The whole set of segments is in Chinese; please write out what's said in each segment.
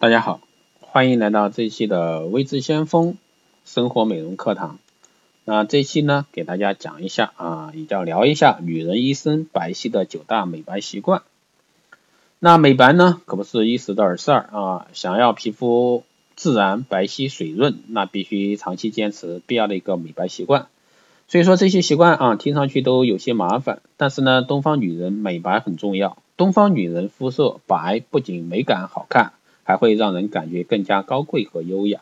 大家好，欢迎来到这一期的微知先锋生活美容课堂。那这期呢，给大家讲一下啊，也叫聊一下女人一生白皙的九大美白习惯。那美白呢，可不是一时的事儿啊，想要皮肤自然白皙水润，那必须长期坚持必要的一个美白习惯。所以说这些习惯啊，听上去都有些麻烦，但是呢，东方女人美白很重要。东方女人肤色白，不仅美感好看。还会让人感觉更加高贵和优雅，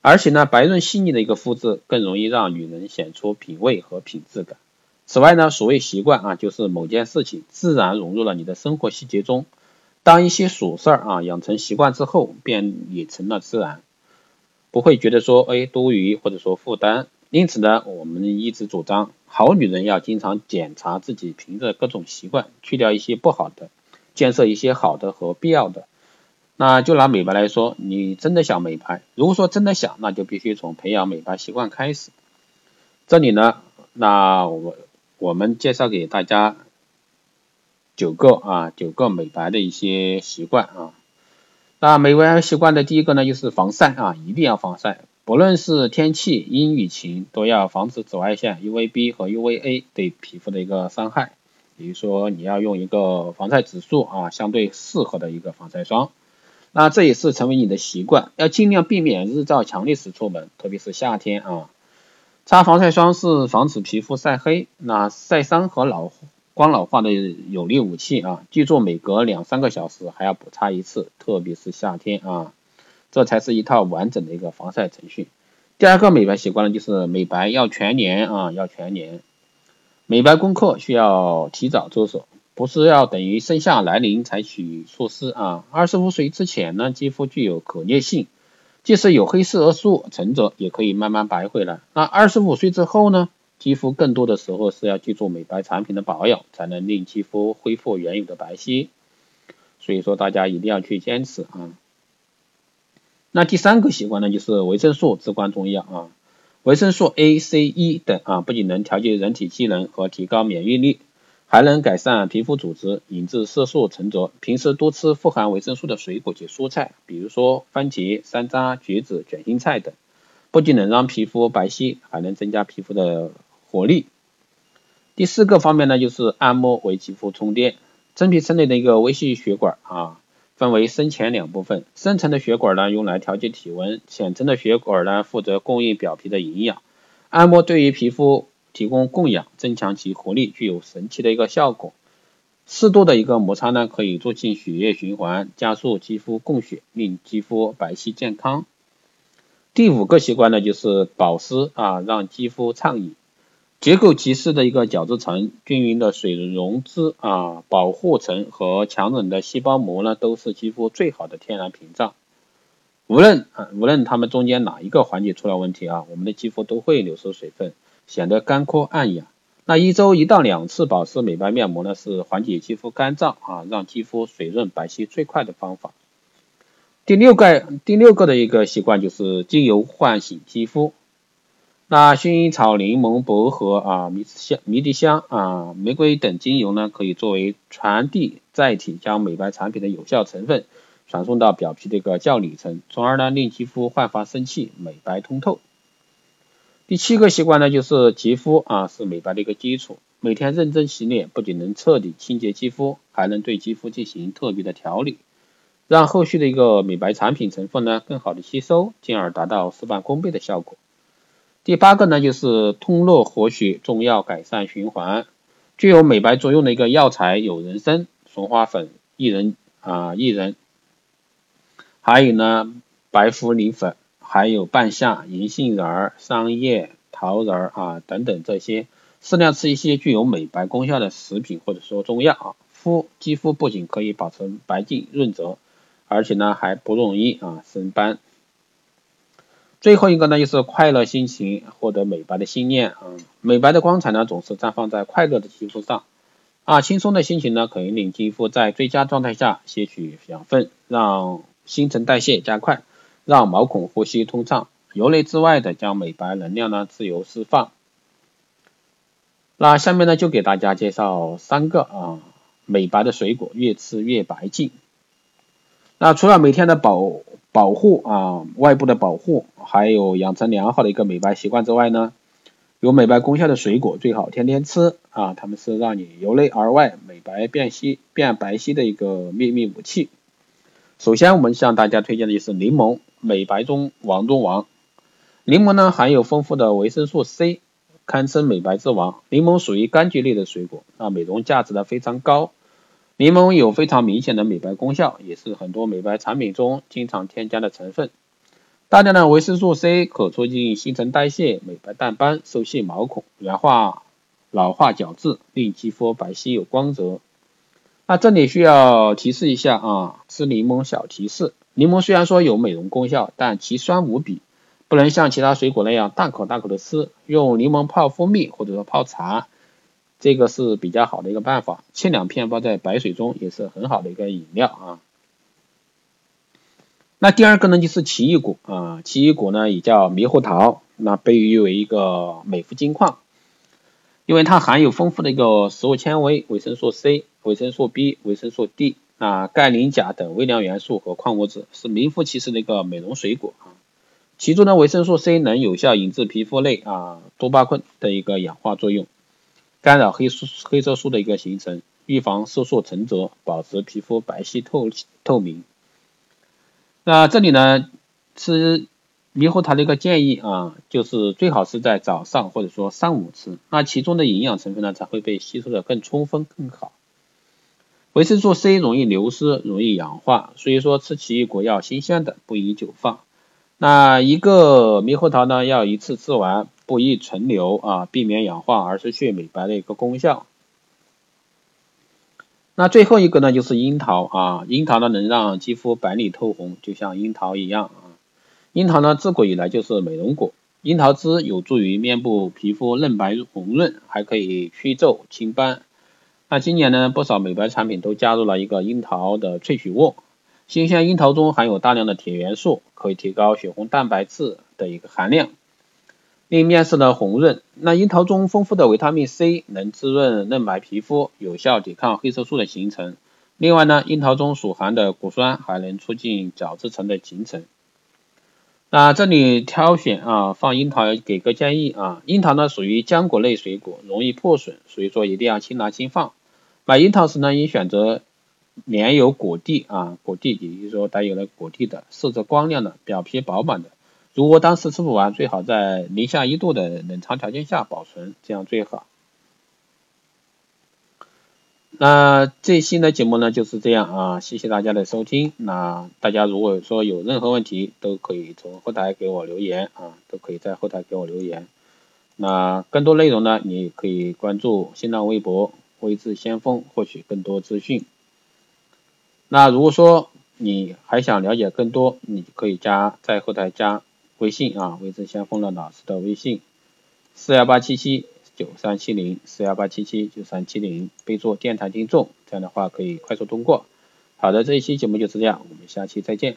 而且呢，白润细腻的一个肤质更容易让女人显出品味和品质感。此外呢，所谓习惯啊，就是某件事情自然融入了你的生活细节中。当一些琐事儿啊养成习惯之后，便也成了自然，不会觉得说哎多余或者说负担。因此呢，我们一直主张好女人要经常检查自己凭着各种习惯，去掉一些不好的，建设一些好的和必要的。那就拿美白来说，你真的想美白，如果说真的想，那就必须从培养美白习惯开始。这里呢，那我我们介绍给大家九个啊九个美白的一些习惯啊。那美白习惯的第一个呢，就是防晒啊，一定要防晒，不论是天气阴雨晴，都要防止紫外线 UVB 和 UVA 对皮肤的一个伤害。比如说，你要用一个防晒指数啊，相对适合的一个防晒霜。那这也是成为你的习惯，要尽量避免日照强烈时出门，特别是夏天啊。擦防晒霜是防止皮肤晒黑、那晒伤和老光老化的有力武器啊。记住，每隔两三个小时还要补擦一次，特别是夏天啊。这才是一套完整的一个防晒程序。第二个美白习惯呢，就是美白要全年啊，要全年。美白功课需要提早着手。不是要等于盛夏来临采取措施啊。二十五岁之前呢，肌肤具有可逆性，即使有黑色素沉着，也可以慢慢白回来。那二十五岁之后呢，肌肤更多的时候是要记住美白产品的保养，才能令肌肤恢复原有的白皙。所以说大家一定要去坚持啊。那第三个习惯呢，就是维生素至关重要啊。维生素 A、C、E 等啊，不仅能调节人体机能和提高免疫力。还能改善皮肤组织，引致色素沉着。平时多吃富含维生素的水果及蔬菜，比如说番茄、山楂、橘子、卷心菜等，不仅能让皮肤白皙，还能增加皮肤的活力。第四个方面呢，就是按摩为肌肤充电。真皮层内的一个微细血管啊，分为深浅两部分。深层的血管呢，用来调节体温；浅层的血管呢，负责供应表皮的营养。按摩对于皮肤。提供供氧，增强其活力，具有神奇的一个效果。适度的一个摩擦呢，可以促进血液循环，加速肌肤供血，令肌肤白皙健康。第五个习惯呢，就是保湿啊，让肌肤畅饮。结构极适的一个角质层、均匀的水溶脂啊、保护层和强韧的细胞膜呢，都是肌肤最好的天然屏障。无论啊，无论它们中间哪一个环节出了问题啊，我们的肌肤都会流失水分。显得干枯暗哑。那一周一到两次保湿美白面膜呢，是缓解肌肤干燥啊，让肌肤水润白皙最快的方法。第六个第六个的一个习惯就是精油唤醒肌肤。那薰衣草、柠檬、薄荷啊、迷香、迷迭香啊、玫瑰等精油呢，可以作为传递载体，将美白产品的有效成分传送到表皮的一个较里层，从而呢令肌肤焕发生气、美白通透。第七个习惯呢，就是肌肤啊是美白的一个基础。每天认真洗脸，不仅能彻底清洁肌肤，还能对肌肤进行特别的调理，让后续的一个美白产品成分呢更好的吸收，进而达到事半功倍的效果。第八个呢，就是通络活血、中药改善循环，具有美白作用的一个药材有人参、松花粉、薏仁啊薏仁，还有呢白茯苓粉。还有半夏、银杏仁、桑叶、桃仁啊等等这些，适量吃一些具有美白功效的食品或者说中药啊，肤肌肤不仅可以保持白净润泽，而且呢还不容易啊生斑。最后一个呢就是快乐心情，获得美白的信念啊，美白的光彩呢总是绽放在快乐的肌肤上啊，轻松的心情呢可以令肌肤在最佳状态下吸取养分，让新陈代谢加快。让毛孔呼吸通畅，由内至外的将美白能量呢自由释放。那下面呢就给大家介绍三个啊美白的水果，越吃越白净。那除了每天的保保护啊，外部的保护，还有养成良好的一个美白习惯之外呢，有美白功效的水果最好天天吃啊，它们是让你由内而外美白变皙变白皙的一个秘密武器。首先，我们向大家推荐的就是柠檬，美白中王中王。柠檬呢含有丰富的维生素 C，堪称美白之王。柠檬属于柑橘类的水果，那美容价值呢非常高。柠檬有非常明显的美白功效，也是很多美白产品中经常添加的成分。大量的维生素 C 可促进新陈代谢、美白淡斑、收细毛孔、软化老化角质，令肌肤白皙有光泽。那这里需要提示一下啊，吃柠檬小提示：柠檬虽然说有美容功效，但其酸无比，不能像其他水果那样大口大口的吃。用柠檬泡蜂蜜或者说泡茶。这个是比较好的一个办法，切两片放在白水中也是很好的一个饮料啊。那第二个呢就是奇异果啊，奇异果呢也叫猕猴桃，那被誉为一个美肤金矿，因为它含有丰富的一个食物纤维、维生素 C、维生素 B、维生素 D 啊、钙、磷、钾等微量元素和矿物质，是名副其实的一个美容水果啊。其中的维生素 C 能有效抑制皮肤内啊多巴胺的一个氧化作用。干扰黑素黑色素的一个形成，预防色素沉着，保持皮肤白皙透透明。那这里呢，吃猕猴桃的一个建议啊，就是最好是在早上或者说上午吃，那其中的营养成分呢才会被吸收的更充分更好。维生素 C 容易流失，容易氧化，所以说吃奇异果要新鲜的，不宜久放。那一个猕猴桃呢，要一次吃完。不宜存留啊，避免氧化而失去美白的一个功效。那最后一个呢，就是樱桃啊，樱桃呢能让肌肤白里透红，就像樱桃一样啊。樱桃呢自古以来就是美容果，樱桃汁有助于面部皮肤嫩白红润，还可以祛皱清斑。那今年呢，不少美白产品都加入了一个樱桃的萃取物。新鲜樱桃中含有大量的铁元素，可以提高血红蛋白质的一个含量。令面色呢红润。那樱桃中丰富的维他命 C 能滋润嫩白皮肤，有效抵抗黑色素的形成。另外呢，樱桃中所含的果酸还能促进角质层的形成。那这里挑选啊，放樱桃给个建议啊，樱桃呢属于浆果类水果，容易破损，所以说一定要轻拿轻放。买樱桃时呢，应选择连有果蒂啊，果蒂也就是说带有了果蒂的，色泽光亮的，表皮饱满的。如果当时吃不完，最好在零下一度的冷藏条件下保存，这样最好。那这期的节目呢就是这样啊，谢谢大家的收听。那大家如果说有任何问题，都可以从后台给我留言啊，都可以在后台给我留言。那更多内容呢，你可以关注新浪微博“微智先锋”获取更多资讯。那如果说你还想了解更多，你可以加在后台加。微信啊，微智先锋的老师的微信四幺八七七九三七零四幺八七七九三七零，备注电台听众，这样的话可以快速通过。好的，这一期节目就是这样，我们下期再见。